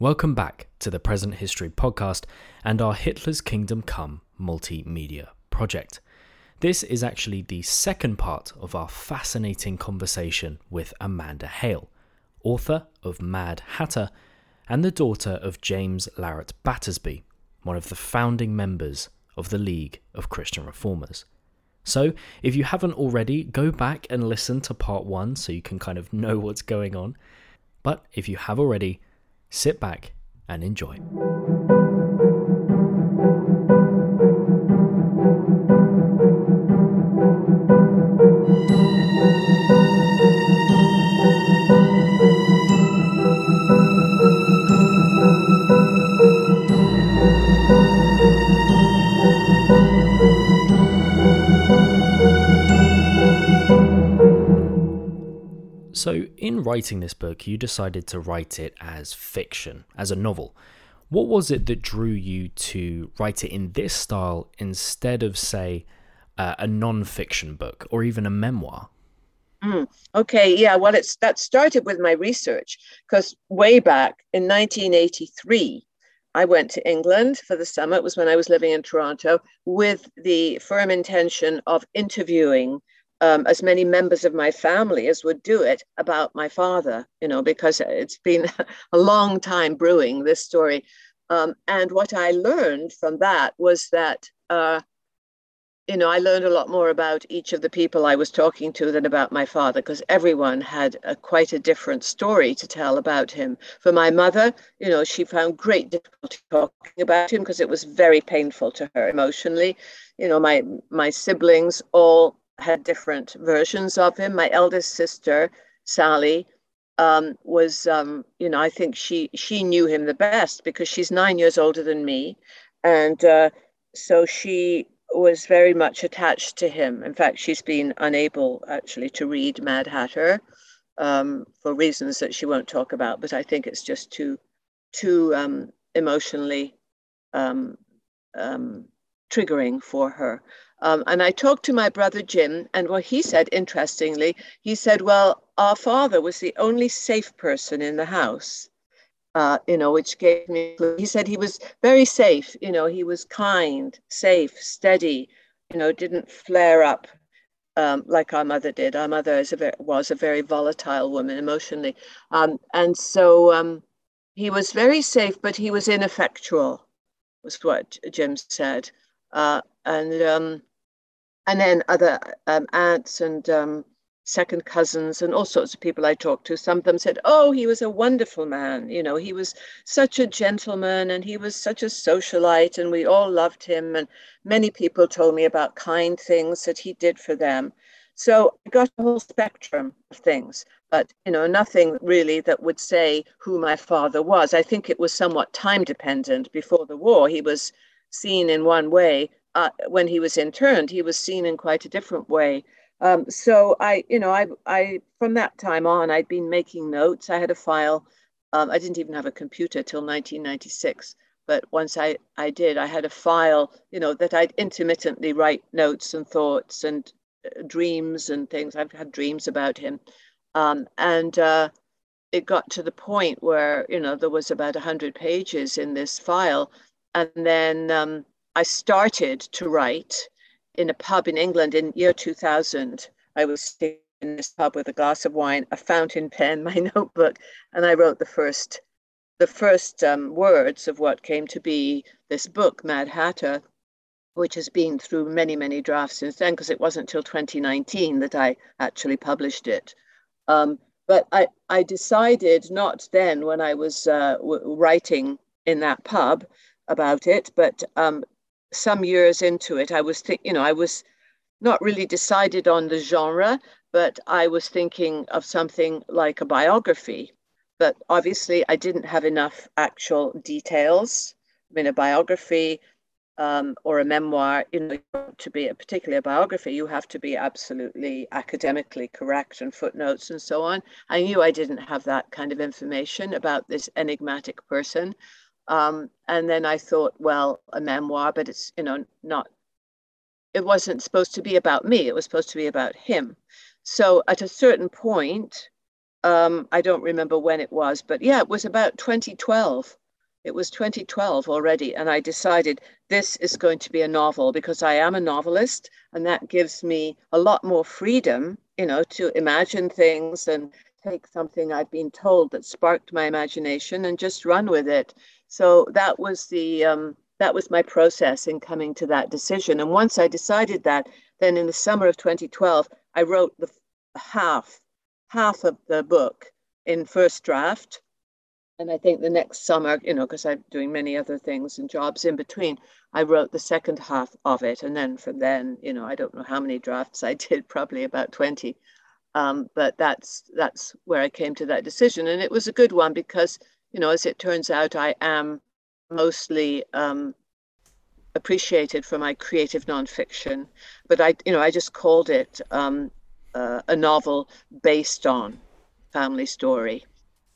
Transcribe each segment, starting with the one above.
Welcome back to the Present History podcast and our Hitler's Kingdom Come multimedia project. This is actually the second part of our fascinating conversation with Amanda Hale, author of Mad Hatter and the daughter of James Larratt Battersby, one of the founding members of the League of Christian Reformers. So, if you haven't already, go back and listen to part one so you can kind of know what's going on. But if you have already, sit back and enjoy. In writing this book, you decided to write it as fiction, as a novel. What was it that drew you to write it in this style instead of, say, uh, a non fiction book or even a memoir? Mm, okay, yeah, well, it's that started with my research because way back in 1983, I went to England for the summer. It was when I was living in Toronto with the firm intention of interviewing um, as many members of my family as would do it about my father, you know, because it's been a long time brewing this story. Um, and what I learned from that was that, uh, you know, I learned a lot more about each of the people I was talking to than about my father, because everyone had a, quite a different story to tell about him. For my mother, you know, she found great difficulty talking about him because it was very painful to her emotionally. You know, my my siblings all had different versions of him. My eldest sister, Sally, um, was, um, you know, I think she she knew him the best because she's nine years older than me, and uh, so she was very much attached to him. In fact, she's been unable actually to read Mad Hatter um, for reasons that she won't talk about. But I think it's just too too um, emotionally um, um, triggering for her. Um, and I talked to my brother Jim, and what he said, interestingly, he said, Well, our father was the only safe person in the house, uh, you know, which gave me, he said he was very safe, you know, he was kind, safe, steady, you know, didn't flare up um, like our mother did. Our mother is a very, was a very volatile woman emotionally. Um, and so um, he was very safe, but he was ineffectual, was what Jim said. Uh, and um, and then other um, aunts and um, second cousins and all sorts of people I talked to. Some of them said, "Oh, he was a wonderful man. You know, he was such a gentleman, and he was such a socialite, and we all loved him." And many people told me about kind things that he did for them. So I got a whole spectrum of things, but you know, nothing really that would say who my father was. I think it was somewhat time dependent. Before the war, he was seen in one way uh, when he was interned, he was seen in quite a different way. Um, so I, you know, I, I from that time on, I'd been making notes. I had a file. Um, I didn't even have a computer till 1996, but once I, I did, I had a file, you know, that I'd intermittently write notes and thoughts and uh, dreams and things. I've had dreams about him, um, and uh, it got to the point where you know there was about hundred pages in this file, and then um, I started to write in a pub in England in year 2000. I was sitting in this pub with a glass of wine, a fountain pen, my notebook, and I wrote the first the first um, words of what came to be this book, Mad Hatter, which has been through many, many drafts since then, because it wasn't until 2019 that I actually published it. Um, but I, I decided not then when I was uh, w- writing in that pub about it, but um, some years into it, I was think, you know, I was not really decided on the genre, but I was thinking of something like a biography. But obviously, I didn't have enough actual details. I mean, a biography um, or a memoir, you know, to be a, particularly a biography, you have to be absolutely academically correct and footnotes and so on. I knew I didn't have that kind of information about this enigmatic person. Um, and then I thought, well, a memoir, but it's, you know, not, it wasn't supposed to be about me. It was supposed to be about him. So at a certain point, Um, I don't remember when it was, but yeah, it was about 2012. It was 2012 already, and I decided this is going to be a novel because I am a novelist, and that gives me a lot more freedom, you know, to imagine things and take something I've been told that sparked my imagination and just run with it. So that was the um, that was my process in coming to that decision. And once I decided that, then in the summer of 2012, I wrote the half half of the book in first draft. And I think the next summer, you know, because I'm doing many other things and jobs in between, I wrote the second half of it. And then from then, you know, I don't know how many drafts I did, probably about 20. Um, but that's that's where I came to that decision, and it was a good one because you know, as it turns out, I am mostly um, appreciated for my creative nonfiction, but I you know I just called it um, uh, a novel based on family story.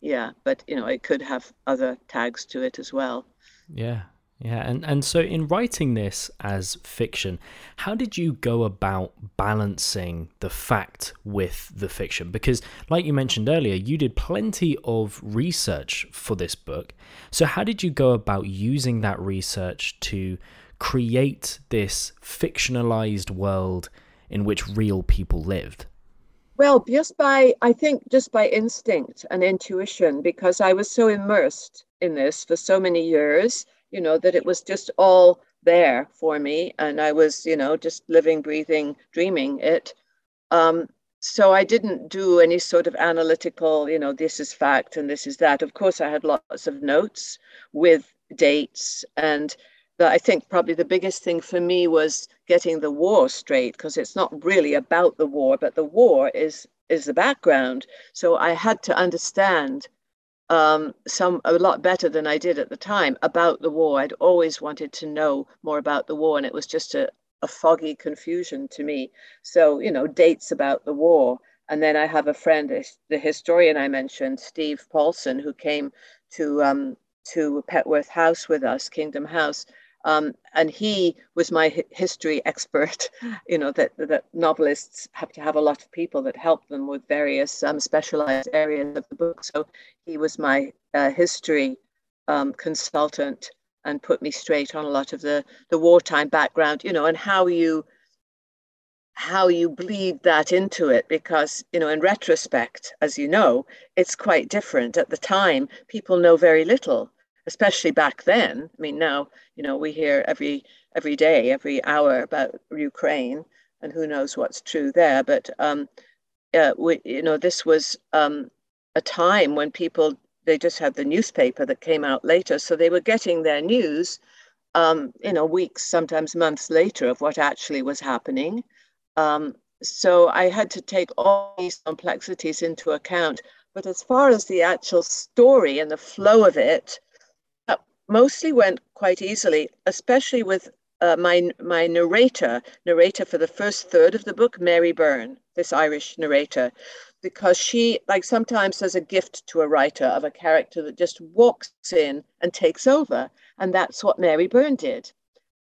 Yeah, but you know it could have other tags to it as well. Yeah, yeah, and, and so in writing this as fiction, how did you go about balancing the fact with the fiction? Because, like you mentioned earlier, you did plenty of research for this book. So, how did you go about using that research to create this fictionalized world in which real people lived? Well, just by, I think, just by instinct and intuition, because I was so immersed in this for so many years you know, that it was just all there for me. And I was, you know, just living, breathing, dreaming it. Um, so I didn't do any sort of analytical, you know, this is fact and this is that. Of course, I had lots of notes with dates. And the, I think probably the biggest thing for me was getting the war straight because it's not really about the war, but the war is is the background. So I had to understand um, some a lot better than I did at the time about the war. I'd always wanted to know more about the war, and it was just a, a foggy confusion to me. So, you know, dates about the war. And then I have a friend, the historian I mentioned, Steve Paulson, who came to um, to Petworth House with us, Kingdom House, um, and he was my history expert. You know that that novelists have to have a lot of people that help them with various um, specialized areas of the book. So he was my uh, history um, consultant and put me straight on a lot of the the wartime background. You know, and how you how you bleed that into it because you know in retrospect as you know it's quite different at the time people know very little especially back then. I mean, now you know we hear every every day, every hour about Ukraine, and who knows what's true there. But um, uh, we, you know, this was um, a time when people they just had the newspaper that came out later, so they were getting their news, um, you know, weeks, sometimes months later of what actually was happening. Um, so I had to take all these complexities into account. But as far as the actual story and the flow of it, mostly went quite easily, especially with uh, my my narrator, narrator for the first third of the book, Mary Byrne, this Irish narrator, because she like sometimes there's a gift to a writer of a character that just walks in and takes over, and that's what Mary Byrne did,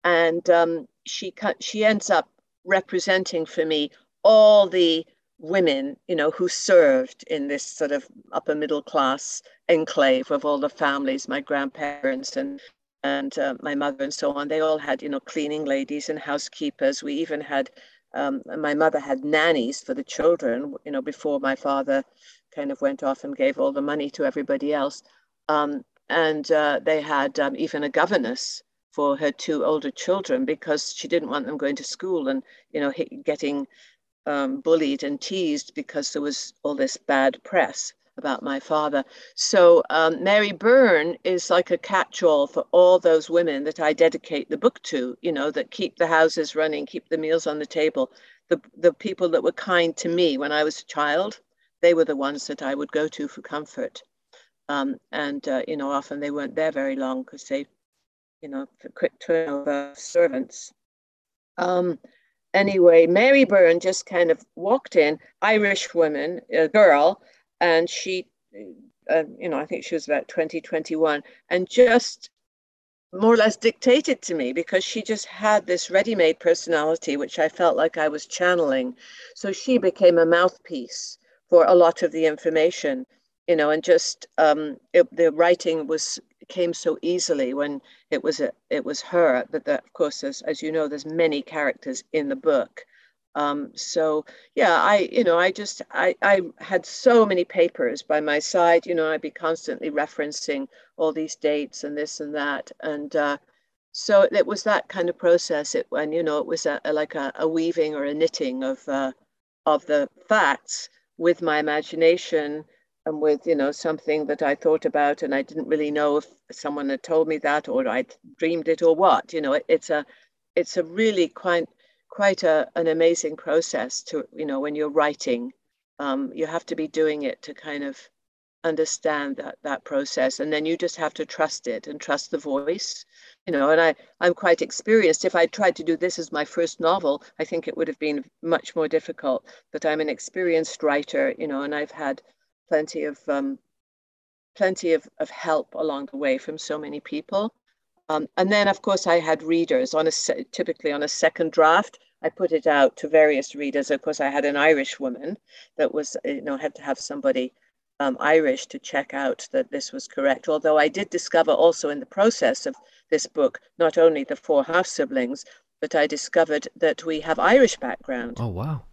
and um, she she ends up representing for me all the women, you know, who served in this sort of upper middle class enclave of all the families, my grandparents and and uh, my mother and so on. They all had, you know, cleaning ladies and housekeepers. We even had, um, my mother had nannies for the children, you know, before my father kind of went off and gave all the money to everybody else. Um, and uh, they had um, even a governess for her two older children because she didn't want them going to school and, you know, getting um, bullied and teased because there was all this bad press about my father. So um, Mary Byrne is like a catch-all for all those women that I dedicate the book to. You know, that keep the houses running, keep the meals on the table. The the people that were kind to me when I was a child, they were the ones that I would go to for comfort. Um, and uh, you know, often they weren't there very long because they, you know, quick turnover servants. Um, anyway, Mary Byrne just kind of walked in, Irish woman, a girl, and she, uh, you know, I think she was about 20, 21, and just more or less dictated to me because she just had this ready made personality, which I felt like I was channeling. So she became a mouthpiece for a lot of the information, you know, and just um, it, the writing was came so easily when it was a, it was her. But that, of course, as as you know, there's many characters in the book. Um, so yeah, I you know I just I I had so many papers by my side. You know, I'd be constantly referencing all these dates and this and that, and uh, so it was that kind of process. It when you know it was a, a like a, a, weaving or a knitting of uh, of the facts with my imagination and with you know something that I thought about and I didn't really know if someone had told me that or I'd dreamed it or what. You know, it, it's a it's a really quite quite a, an amazing process to you know when you're writing. Um, you have to be doing it to kind of understand that that process and then you just have to trust it and trust the voice you know and i i'm quite experienced if i tried to do this as my first novel i think it would have been much more difficult but i'm an experienced writer you know and i've had plenty of um, plenty of, of help along the way from so many people um, and then of course i had readers on a typically on a second draft I put it out to various readers. Of course, I had an Irish woman that was, you know, had to have somebody um, Irish to check out that this was correct. Although I did discover also in the process of this book, not only the four half siblings, but I discovered that we have Irish background. Oh, wow.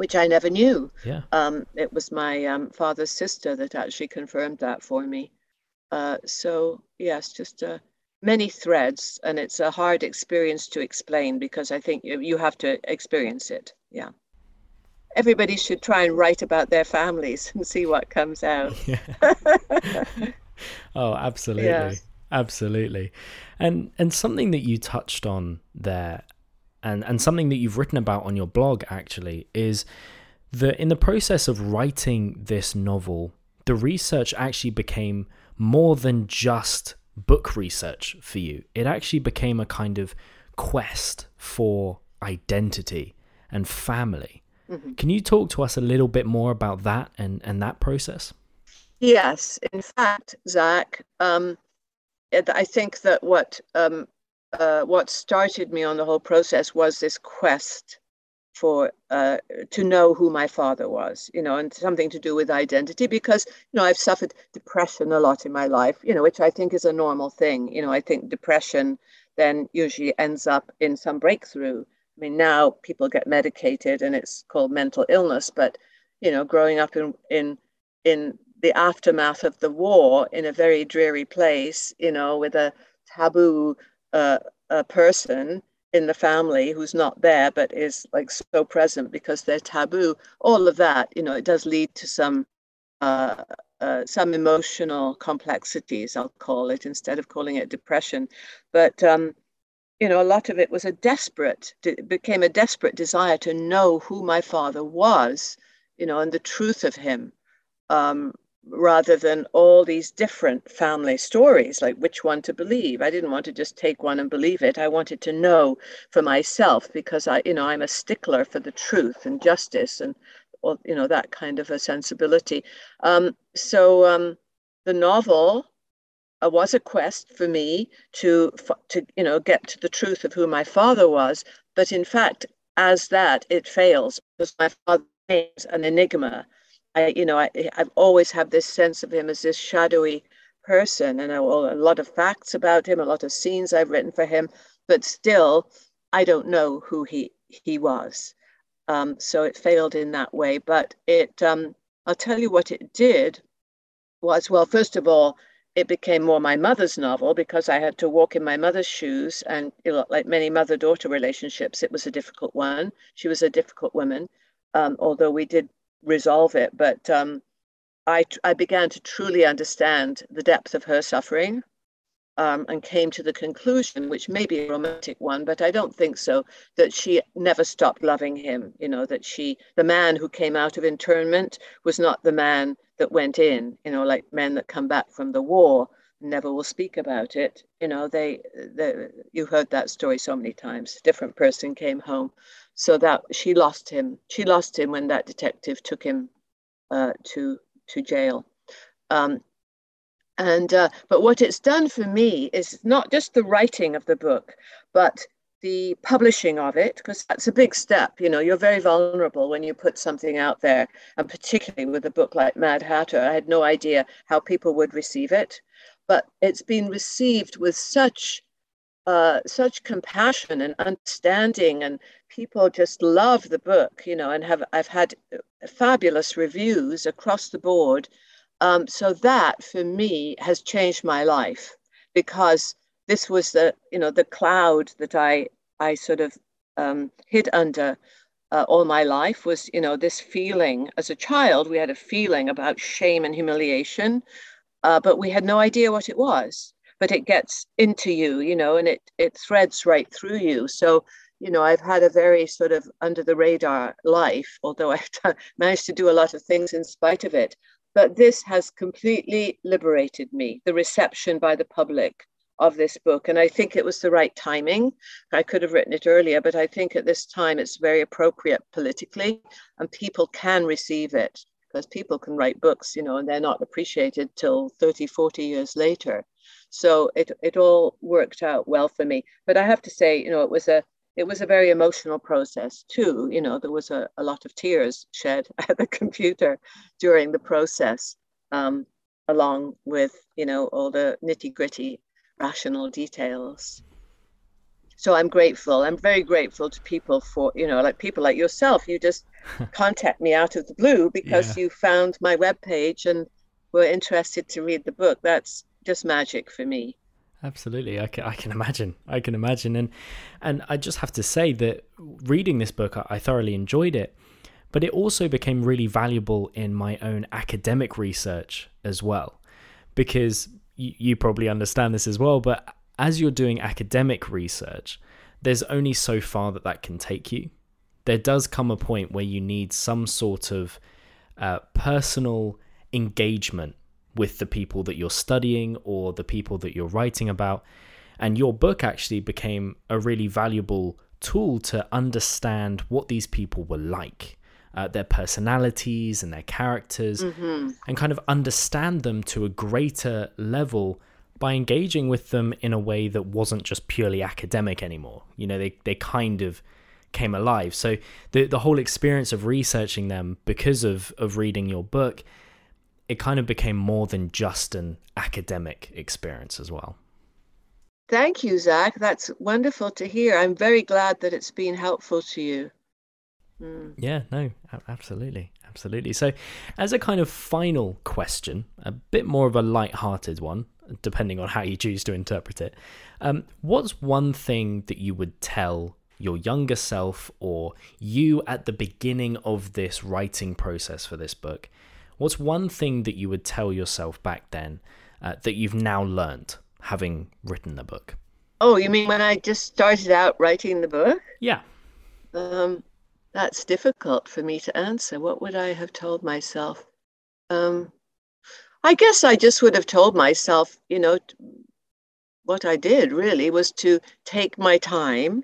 Which I never knew. Yeah. Um, it was my um, father's sister that actually confirmed that for me. Uh, so, yes, just uh, many threads, and it's a hard experience to explain because I think you, you have to experience it. Yeah everybody should try and write about their families and see what comes out. Yeah. oh, absolutely. Yeah. Absolutely. And and something that you touched on there and and something that you've written about on your blog actually is that in the process of writing this novel, the research actually became more than just book research for you. It actually became a kind of quest for identity and family. Mm-hmm. Can you talk to us a little bit more about that and, and that process? Yes. In fact, Zach, um, I think that what um, uh, what started me on the whole process was this quest for uh, to know who my father was, you know, and something to do with identity because you know I've suffered depression a lot in my life, you know, which I think is a normal thing. You know, I think depression then usually ends up in some breakthrough I mean, now people get medicated and it's called mental illness, but you know, growing up in in in the aftermath of the war in a very dreary place, you know, with a taboo uh, a person in the family who's not there but is like so present because they're taboo. All of that, you know, it does lead to some uh, uh, some emotional complexities. I'll call it instead of calling it depression, but um, you know, a lot of it was a desperate, it became a desperate desire to know who my father was, you know, and the truth of him, um, rather than all these different family stories, like which one to believe. I didn't want to just take one and believe it. I wanted to know for myself because I, you know, I'm a stickler for the truth and justice and, you know, that kind of a sensibility. Um, so um, the novel uh, was a quest for me to to you know get to the truth of who my father was but in fact as that it fails because my father is an enigma i you know I, i've always had this sense of him as this shadowy person and I, well, a lot of facts about him a lot of scenes i've written for him but still i don't know who he he was um, so it failed in that way but it um, i'll tell you what it did was well first of all it became more my mother's novel because I had to walk in my mother's shoes. And you know, like many mother daughter relationships, it was a difficult one. She was a difficult woman, um, although we did resolve it. But um, I, I began to truly understand the depth of her suffering um, and came to the conclusion, which may be a romantic one, but I don't think so, that she never stopped loving him. You know, that she, the man who came out of internment was not the man that went in, you know, like men that come back from the war never will speak about it. You know, they, they you heard that story so many times. Different person came home, so that she lost him. She lost him when that detective took him uh, to to jail. Um, and uh, but what it's done for me is not just the writing of the book, but the publishing of it, because that's a big step. You know, you're very vulnerable when you put something out there, and particularly with a book like Mad Hatter, I had no idea how people would receive it, but it's been received with such uh, such compassion and understanding, and people just love the book. You know, and have I've had fabulous reviews across the board. Um, so that for me has changed my life because this was the you know the cloud that I I sort of um, hid under uh, all my life was you know this feeling as a child we had a feeling about shame and humiliation, uh, but we had no idea what it was. But it gets into you, you know, and it it threads right through you. So you know I've had a very sort of under the radar life, although I've managed to do a lot of things in spite of it. But this has completely liberated me. The reception by the public, of this book. And I think it was the right timing. I could have written it earlier, but I think at this time it's very appropriate politically and people can receive it because people can write books, you know, and they're not appreciated till 30, 40 years later. So it, it all worked out well for me. But I have to say, you know, it was a it was a very emotional process too. You know, there was a, a lot of tears shed at the computer during the process, um, along with, you know, all the nitty gritty rational details. So I'm grateful. I'm very grateful to people for, you know, like people like yourself. You just contact me out of the blue because yeah. you found my webpage and were interested to read the book. That's just magic for me. Absolutely, I can, I can imagine. I can imagine, and and I just have to say that reading this book, I, I thoroughly enjoyed it, but it also became really valuable in my own academic research as well, because you, you probably understand this as well, but as you're doing academic research, there's only so far that that can take you. There does come a point where you need some sort of uh, personal engagement with the people that you're studying or the people that you're writing about. And your book actually became a really valuable tool to understand what these people were like uh, their personalities and their characters mm-hmm. and kind of understand them to a greater level by engaging with them in a way that wasn't just purely academic anymore. You know, they, they kind of came alive. So the the whole experience of researching them because of of reading your book, it kind of became more than just an academic experience as well. Thank you, Zach. That's wonderful to hear. I'm very glad that it's been helpful to you. Mm. Yeah, no, absolutely. Absolutely. So, as a kind of final question, a bit more of a light-hearted one, depending on how you choose to interpret it. Um, what's one thing that you would tell your younger self or you at the beginning of this writing process for this book? What's one thing that you would tell yourself back then uh, that you've now learned having written the book? Oh, you mean when I just started out writing the book? Yeah. Um, that's difficult for me to answer. What would I have told myself? Um, I guess I just would have told myself, you know, what I did really was to take my time,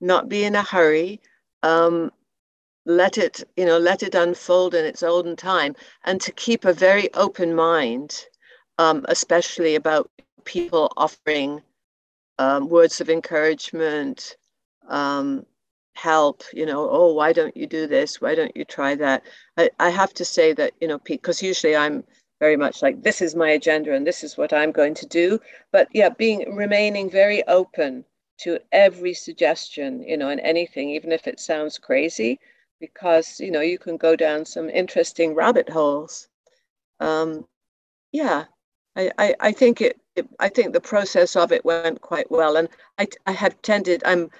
not be in a hurry, um, let it, you know, let it unfold in its own time, and to keep a very open mind, um, especially about people offering um, words of encouragement, um, help you know oh why don't you do this? Why don't you try that? I, I have to say that you know because usually i'm very much like this is my agenda and this is what i'm going to do. But yeah being remaining very open to every suggestion you know and anything even if it sounds crazy because you know you can go down some interesting rabbit holes um yeah i i, I think it, it I think the process of it went quite well, and I, I have tended. I'm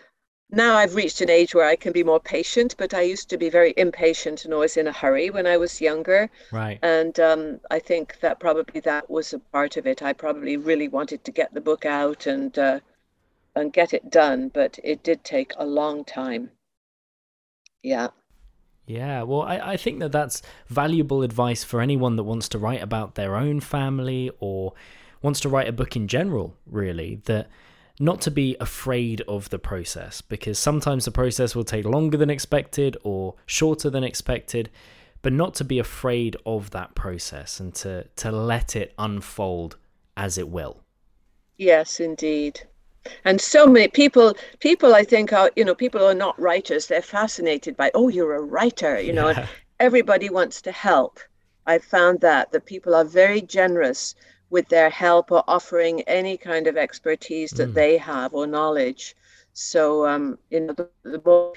now I've reached an age where I can be more patient, but I used to be very impatient and always in a hurry when I was younger. Right. And um, I think that probably that was a part of it. I probably really wanted to get the book out and uh, and get it done, but it did take a long time. Yeah. Yeah, well, I, I think that that's valuable advice for anyone that wants to write about their own family or wants to write a book in general, really. That not to be afraid of the process because sometimes the process will take longer than expected or shorter than expected but not to be afraid of that process and to to let it unfold as it will yes indeed and so many people people i think are you know people are not writers they're fascinated by oh you're a writer you know yeah. everybody wants to help i found that that people are very generous with their help or offering any kind of expertise that mm. they have or knowledge so um you know the, the more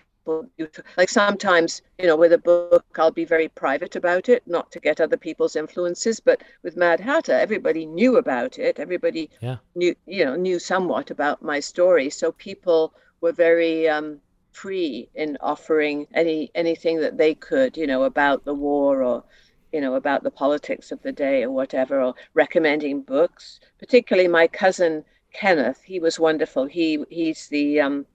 like sometimes you know with a book i'll be very private about it not to get other people's influences but with mad hatter everybody knew about it everybody yeah. knew you know knew somewhat about my story so people were very um, free in offering any anything that they could you know about the war or you know about the politics of the day or whatever or recommending books particularly my cousin kenneth he was wonderful he he's the um,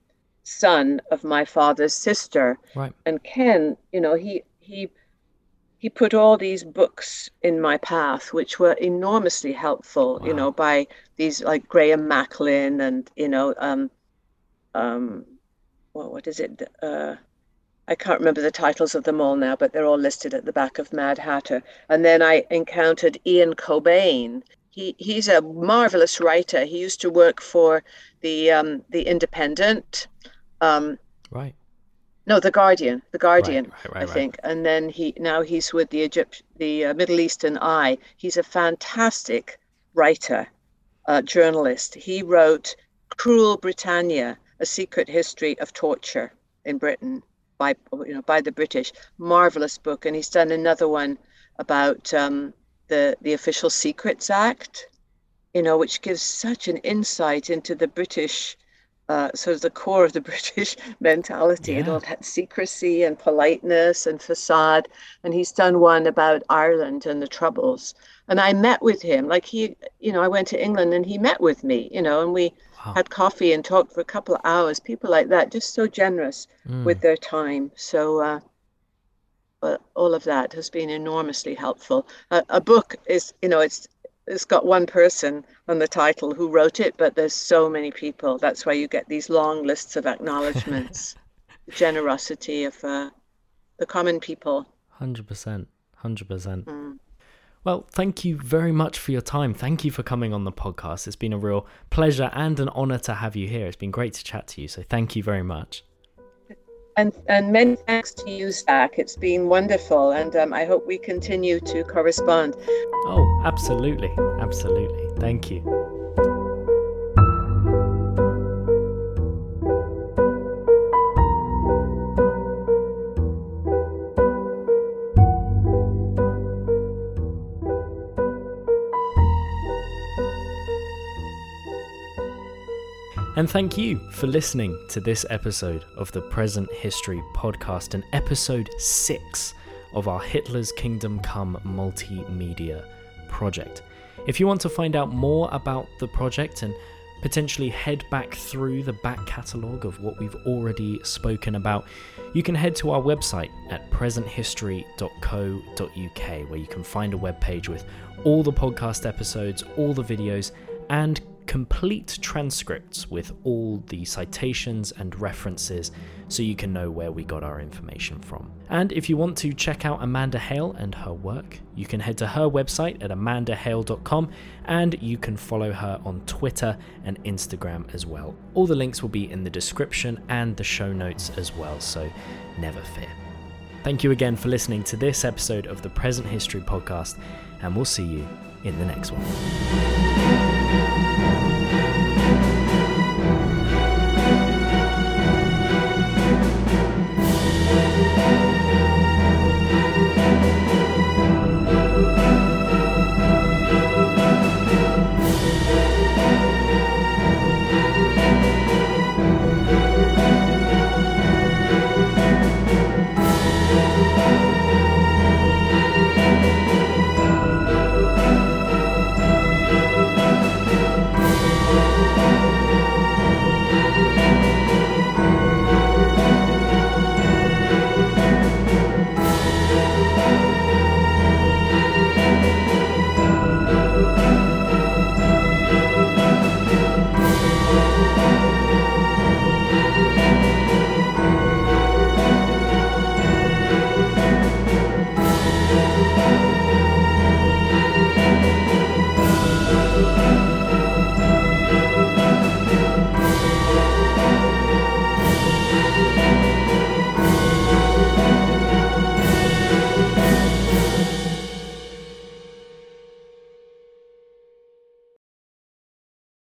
son of my father's sister. Right. And Ken, you know, he he he put all these books in my path, which were enormously helpful. Wow. You know, by these like Graham Macklin and you know, um, um, well, what is it? Uh, I can't remember the titles of them all now, but they're all listed at the back of Mad Hatter. And then I encountered Ian Cobain. He he's a marvelous writer. He used to work for the um, the Independent um, right. No, the Guardian, the Guardian, right, right, right, I think, and then he now he's with the Egypt, the uh, Middle Eastern Eye. He's a fantastic writer, uh, journalist. He wrote "Cruel Britannia: A Secret History of Torture in Britain" by you know by the British. Marvelous book, and he's done another one about um, the the Official Secrets Act, you know, which gives such an insight into the British uh, sort of the core of the British mentality yeah. and all that secrecy and politeness and facade. And he's done one about Ireland and the Troubles. And I met with him, like he, you know, I went to England and he met with me, you know, and we wow. had coffee and talked for a couple of hours. People like that, just so generous mm. with their time. So, uh, all of that has been enormously helpful. Uh, a book is, you know, it's it's got one person on the title who wrote it, but there's so many people. That's why you get these long lists of acknowledgements. the generosity of uh, the common people. Hundred percent, hundred percent. Mm. Well, thank you very much for your time. Thank you for coming on the podcast. It's been a real pleasure and an honor to have you here. It's been great to chat to you. So thank you very much. And, and many thanks to you, Zach. It's been wonderful, and um, I hope we continue to correspond. Oh, absolutely. Absolutely. Thank you. And thank you for listening to this episode of the Present History Podcast, and episode six of our Hitler's Kingdom Come multimedia project. If you want to find out more about the project and potentially head back through the back catalogue of what we've already spoken about, you can head to our website at presenthistory.co.uk where you can find a webpage with all the podcast episodes, all the videos, and complete transcripts with all the citations and references so you can know where we got our information from. And if you want to check out Amanda Hale and her work, you can head to her website at amandahale.com and you can follow her on Twitter and Instagram as well. All the links will be in the description and the show notes as well, so never fear. Thank you again for listening to this episode of the Present History Podcast, and we'll see you in the next one.